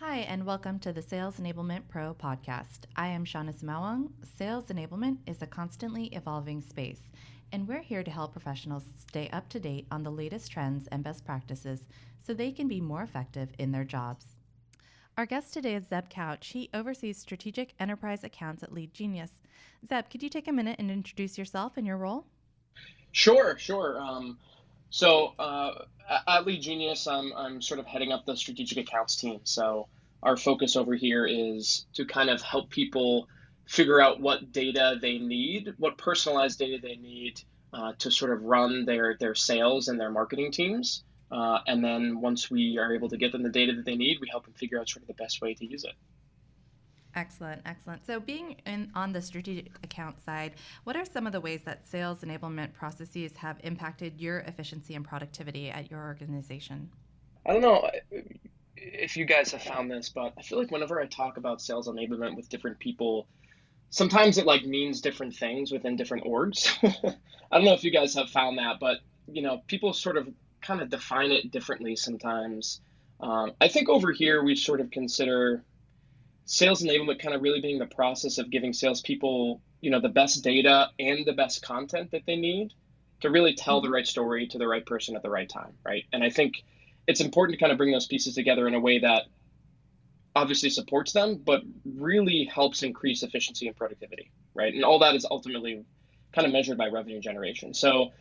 Hi, and welcome to the Sales Enablement Pro podcast. I am Shawnna Sumaoang. Sales enablement is a constantly evolving space, and we're here to help professionals stay up to date on the latest trends and best practices so they can be more effective in their jobs. Our guest today is Zeb Couch. He oversees strategic enterprise accounts at LeadGenius. Zeb, could you take a minute and introduce yourself and your role? Sure, sure. Um, so uh, at LeadGenius, I'm, I'm sort of heading up the strategic accounts team. So our focus over here is to kind of help people figure out what data they need, what personalized data they need uh, to sort of run their, their sales and their marketing teams. Uh, and then once we are able to get them the data that they need, we help them figure out sort of the best way to use it. Excellent, excellent. So, being in, on the strategic account side, what are some of the ways that sales enablement processes have impacted your efficiency and productivity at your organization? I don't know if you guys have found this, but I feel like whenever I talk about sales enablement with different people, sometimes it like means different things within different orgs. I don't know if you guys have found that, but you know, people sort of kind of define it differently sometimes. Um, I think over here we sort of consider sales enablement kind of really being the process of giving salespeople, you know, the best data and the best content that they need to really tell the mm-hmm. right story to the right person at the right time, right? And I think it's important to kind of bring those pieces together in a way that obviously supports them, but really helps increase efficiency and productivity, right? And all that is ultimately kind of measured by revenue generation. So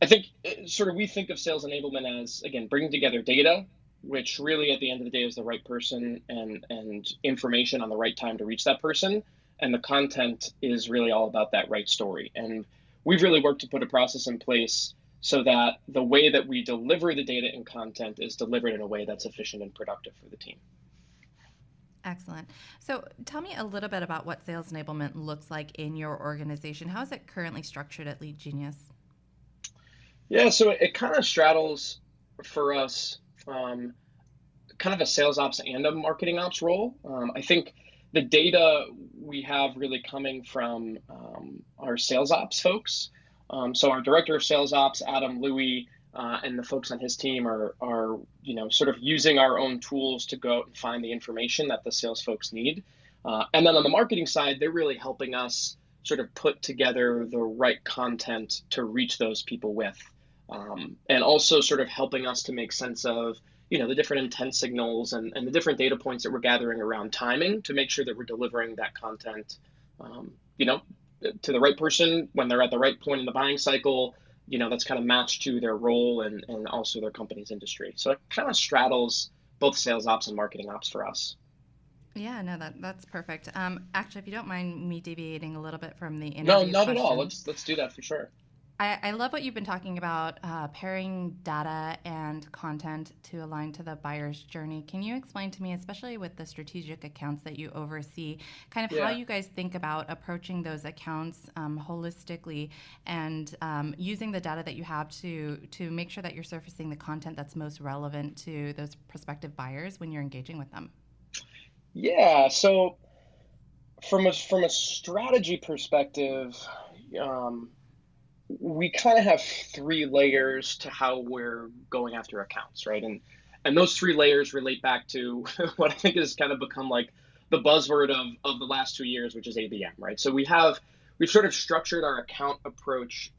I think uh, sort of we think of sales enablement as again bringing together data which really at the end of the day is the right person and and information on the right time to reach that person and the content is really all about that right story and we've really worked to put a process in place so that the way that we deliver the data and content is delivered in a way that's efficient and productive for the team Excellent. So, tell me a little bit about what sales enablement looks like in your organization. How is it currently structured at LeadGenius? Yeah, so it, it kind of straddles for us um, kind of a sales ops and a marketing ops role. Um, I think the data we have really coming from um, our sales ops folks. Um, so our director of sales ops, Adam Louie, uh, and the folks on his team are, are, you know, sort of using our own tools to go out and find the information that the sales folks need. Uh, and then on the marketing side, they're really helping us sort of put together the right content to reach those people with um, and also sort of helping us to make sense of you know the different intent signals and, and the different data points that we're gathering around timing to make sure that we're delivering that content um, you know to the right person when they're at the right point in the buying cycle you know that's kind of matched to their role and, and also their company's industry so it kind of straddles both sales ops and marketing ops for us yeah, no, that that's perfect. Um, actually, if you don't mind me deviating a little bit from the interview, no, not questions, at all. Let's let's do that for sure. I, I love what you've been talking about uh, pairing data and content to align to the buyer's journey. Can you explain to me, especially with the strategic accounts that you oversee, kind of yeah. how you guys think about approaching those accounts um, holistically and um, using the data that you have to to make sure that you're surfacing the content that's most relevant to those prospective buyers when you're engaging with them? Yeah, so from a from a strategy perspective. Um, we kind of have three layers to how we're going after accounts, right? And and those three layers relate back to what I think has kind of become like the buzzword of, of the last two years, which is ABM, right? So we have we've sort of structured our account approach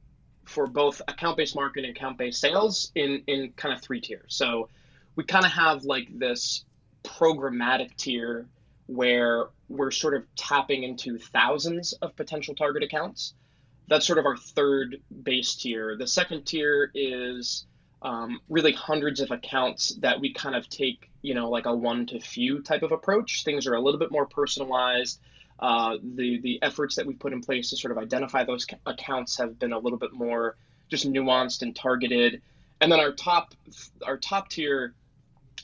for both account-based marketing and account-based sales in in kind of three tiers. So we kind of have like this programmatic tier where we're sort of tapping into thousands of potential target accounts that's sort of our third base tier. The second tier is um, really hundreds of accounts that we kind of take, you know, like a one to few type of approach. Things are a little bit more personalized. Uh, the the efforts that we put in place to sort of identify those accounts have been a little bit more just nuanced and targeted. And then our top our top tier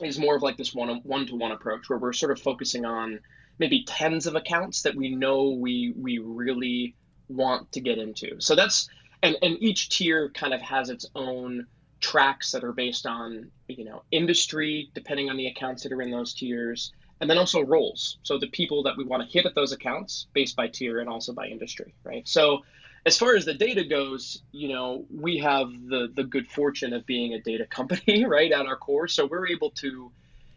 is more of like this one one to one approach where we're sort of focusing on maybe tens of accounts that we know we we really want to get into. So that's and and each tier kind of has its own tracks that are based on you know industry depending on the accounts that are in those tiers and then also roles. So the people that we want to hit at those accounts based by tier and also by industry right? So as far as the data goes you know we have the the good fortune of being a data company right at our core. So we're able to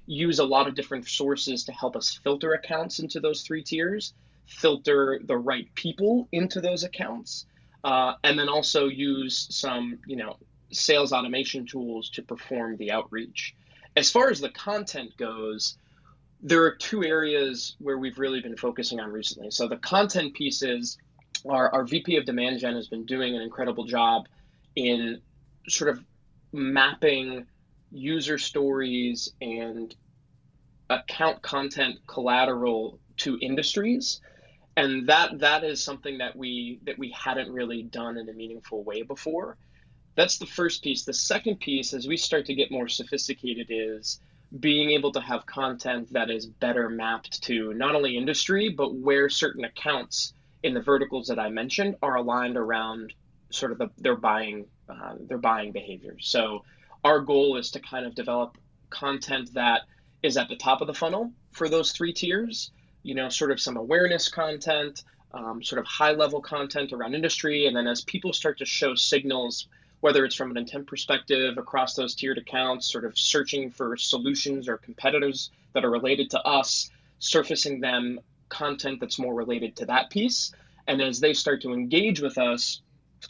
use a lot of different sources to help us filter accounts into those three tiers, filter the right people into those accounts, uh, and then also use some, you know, sales automation tools to perform the outreach. As far as the content goes, there are two areas where we've really been focusing on recently. So the content pieces, our, our VP of Demand Gen has been doing an incredible job in sort of mapping user stories and account content collateral to industries and that that is something that we that we hadn't really done in a meaningful way before that's the first piece the second piece as we start to get more sophisticated is being able to have content that is better mapped to not only industry but where certain accounts in the verticals that i mentioned are aligned around sort of the, their buying uh, their buying behaviors so our goal is to kind of develop content that is at the top of the funnel for those three tiers. You know, sort of some awareness content, um, sort of high level content around industry. And then as people start to show signals, whether it's from an intent perspective across those tiered accounts, sort of searching for solutions or competitors that are related to us, surfacing them content that's more related to that piece. And as they start to engage with us,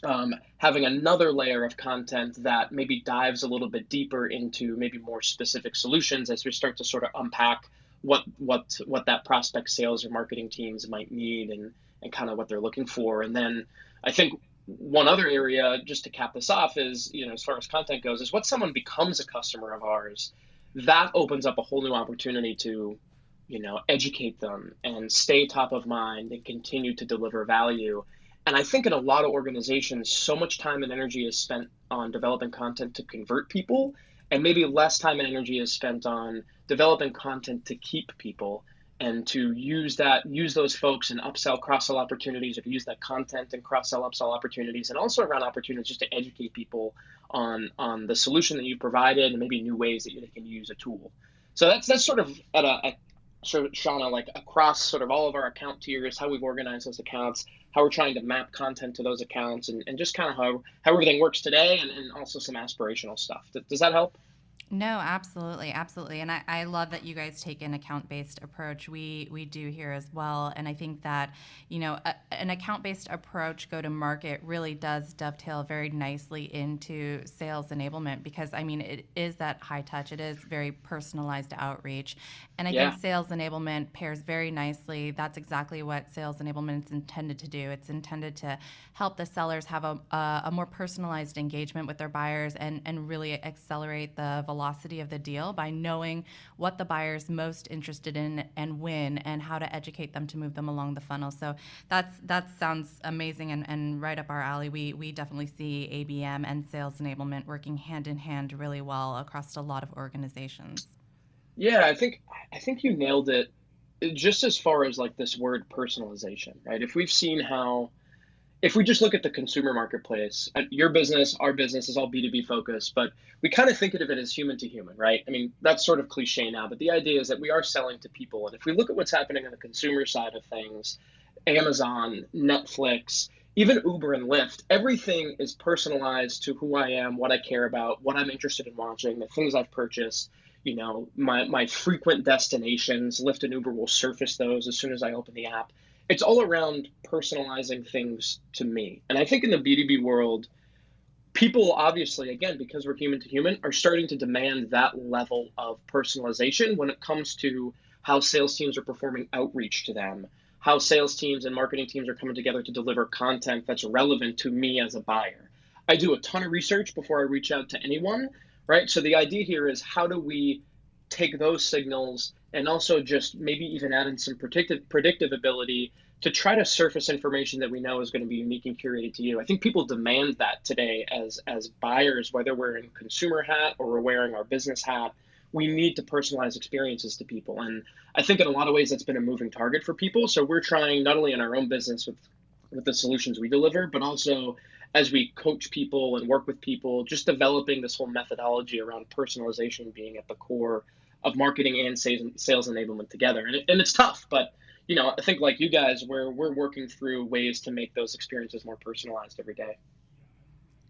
um, having another layer of content that maybe dives a little bit deeper into maybe more specific solutions as we start to sort of unpack what what what that prospect sales or marketing teams might need and and kind of what they're looking for. And then i think one other area just to cap this off is you know as far as content goes is what someone becomes a customer of ours. That opens up a whole new opportunity to you know educate them and stay top of mind and continue to deliver value. And I think in a lot of organizations, so much time and energy is spent on developing content to convert people, and maybe less time and energy is spent on developing content to keep people and to use that use those folks and upsell cross sell opportunities or to use that content and cross sell upsell opportunities and also around opportunities just to educate people on on the solution that you provided and maybe new ways that they can use a tool. So that's that's sort of at a, a of Shawnna, like across sort of all of our account tiers, how we've organized those accounts, how we're trying to map content to those accounts, and, and just kind of how, how everything works today, and, and also some aspirational stuff. Does that help? No, absolutely, absolutely, and I, I love that you guys take an account-based approach. We we do here as well, and I think that you know a, an account-based approach go to market really does dovetail very nicely into sales enablement because I mean it is that high touch, it is very personalized outreach, and I yeah. think sales enablement pairs very nicely. That's exactly what sales enablement is intended to do. It's intended to help the sellers have a, a, a more personalized engagement with their buyers and and really accelerate the velocity of the deal by knowing what the buyer's most interested in and when and how to educate them to move them along the funnel. So that's that sounds amazing and, and right up our alley. We we definitely see ABM and sales enablement working hand in hand really well across a lot of organizations. Yeah, I think I think you nailed it just as far as like this word personalization, right? If we've seen how if we just look at the consumer marketplace, uh, your business, our business is all B2B focused, but we kind of think of it as human to human, right? I mean, that's sort of cliche now, but the idea is that we are selling to people. And if we look at what's happening on the consumer side of things, Amazon, Netflix, even Uber and Lyft, everything is personalized to who I am, what I care about, what I'm interested in watching, the things I've purchased, you know, my, my frequent destinations. Lyft and Uber will surface those as soon as I open the app it's all around personalizing things to me. And I think in the B2B world, people obviously, again, because we're human to human, are starting to demand that level of personalization when it comes to how sales teams are performing outreach to them, how sales teams and marketing teams are coming together to deliver content that's relevant to me as a buyer. I do a ton of research before I reach out to anyone, right? So the idea here is how do we take those signals and also just maybe even add in some predictive predictive ability to try to surface information that we know is going to be unique and curated to you. I think people demand that today as as buyers, whether we're in consumer hat or we're wearing our business hat. We need to personalize experiences to people, and I think in a lot of ways that's been a moving target for people. So we're trying not only in our own business with with the solutions we deliver, but also as we coach people and work with people, just developing this whole methodology around personalization being at the core of marketing and sales, sales enablement together. And, it, and it's tough, but you know, I think like you guys, we're we're working through ways to make those experiences more personalized every day.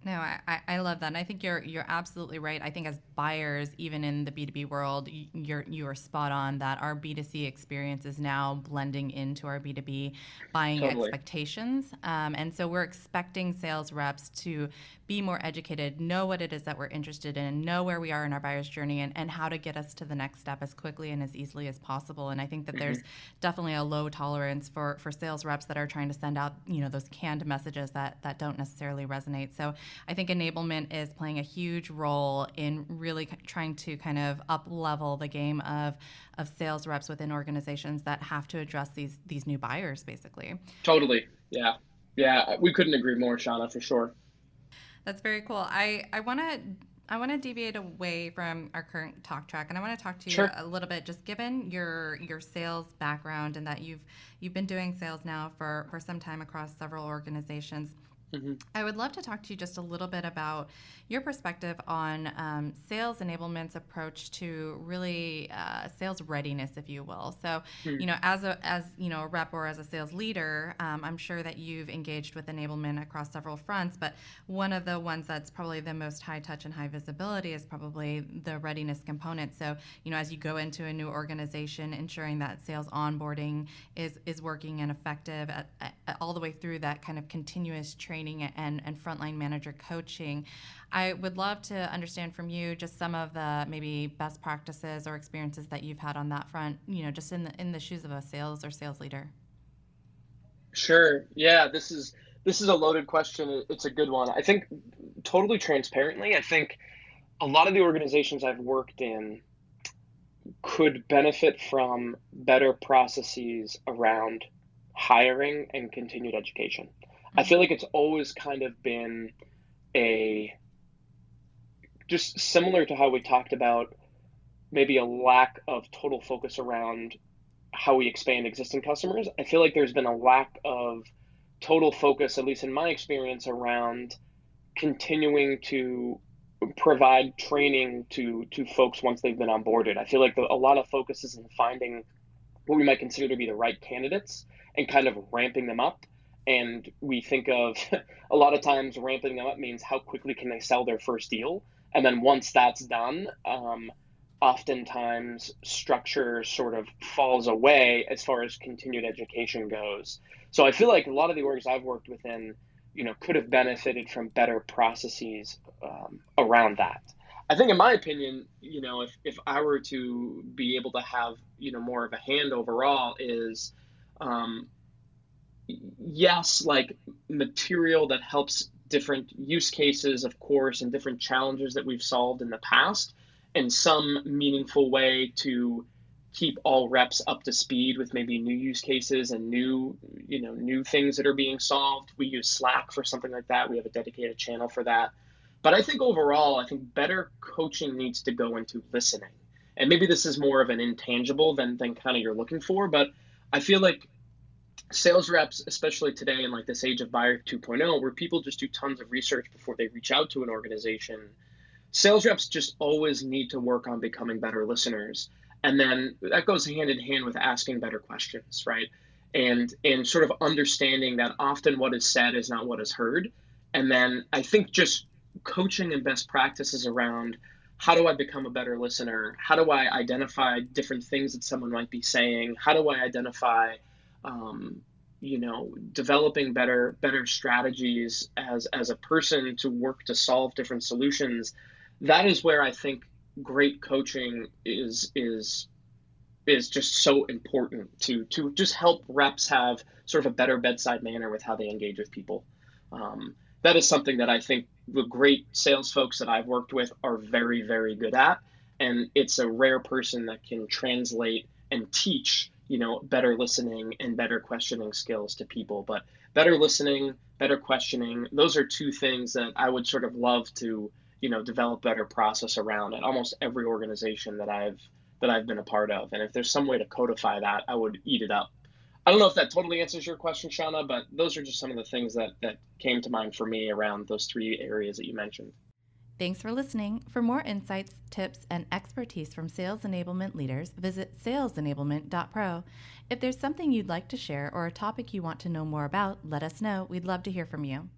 No, I, I love that. And I think you're you're absolutely right. I think as buyers, even in the B2B world, you're you are spot on that our B2C experience is now blending into our B2B buying totally. expectations. Um, and so we're expecting sales reps to be more educated, know what it is that we're interested in, know where we are in our buyer's journey and, and how to get us to the next step as quickly and as easily as possible. And I think that mm-hmm. there's definitely a low tolerance for, for sales reps that are trying to send out, you know, those canned messages that, that don't necessarily resonate. So I think enablement is playing a huge role in really trying to kind of up level the game of of sales reps within organizations that have to address these these new buyers basically. Totally. Yeah. Yeah, we couldn't agree more, Shawnna, for sure. That's very cool. I I want to I want to deviate away from our current talk track, and I want to talk to you sure. a little bit. Just given your your sales background and that you've you've been doing sales now for for some time across several organizations, Mm-hmm. I would love to talk to you just a little bit about your perspective on um, sales enablement's approach to really uh, sales readiness, if you will. So, mm-hmm. you know, as a as you know a rep or as a sales leader, um, I'm sure that you've engaged with enablement across several fronts. But one of the ones that's probably the most high touch and high visibility is probably the readiness component. So, you know, as you go into a new organization, ensuring that sales onboarding is is working and effective at, at, all the way through that kind of continuous training training and, and frontline manager coaching. I would love to understand from you just some of the maybe best practices or experiences that you've had on that front, you know, just in the in the shoes of a sales or sales leader. Sure. Yeah, this is this is a loaded question. It's a good one. I think totally transparently, I think a lot of the organizations I've worked in could benefit from better processes around hiring and continued education. I feel like it's always kind of been a just similar to how we talked about maybe a lack of total focus around how we expand existing customers. I feel like there's been a lack of total focus, at least in my experience, around continuing to provide training to to folks once they've been onboarded. I feel like the, a lot of focus is in finding what we might consider to be the right candidates and kind of ramping them up and we think of a lot of times ramping them up means how quickly can they sell their first deal? And then once that's done um, oftentimes structure sort of falls away as far as continued education goes. So i feel like a lot of the orgs i've worked within you know could have benefited from better processes um, around that. I think in my opinion you know if, if i were to be able to have you know more of a hand overall is um, yes, like material that helps different use cases, of course, and different challenges that we've solved in the past, and some meaningful way to keep all reps up to speed with maybe new use cases and new you know new things that are being solved. We use slack for something like that. We have a dedicated channel for that. But i think overall i think better coaching needs to go into listening. And maybe this is more of an intangible than than kind of you're looking for but i feel like sales reps, especially today in like this age of buyer 2.0, where people just do tons of research before they reach out to an organization, sales reps just always need to work on becoming better listeners. And then that goes hand in hand with asking better questions, right? And and sort of understanding that often what is said is not what is heard. And then I think just coaching and best practices around how do I become a better listener? How do I identify different things that someone might be saying? How do I identify um, you know developing better better strategies as as a person to work to solve different solutions that is where i think great coaching is is is just so important to to just help reps have sort of a better bedside manner with how they engage with people. Um, that is something that i think the great sales folks that i've worked with are very very good at and it's a rare person that can translate and teach you know better listening and better questioning skills to people. But better listening better questioning those are two things that i would sort of love to you know develop better process around at almost every organization that i've that i've been a part of. And if there's some way to codify that i would eat it up. I don't know if that totally answers your question shauna but those are just some of the things that that came to mind for me around those three areas that you mentioned Thanks for listening. For more insights, tips, and expertise from sales enablement leaders, visit salesenablement.pro. If there's something you'd like to share or a topic you want to know more about, let us know. We'd love to hear from you.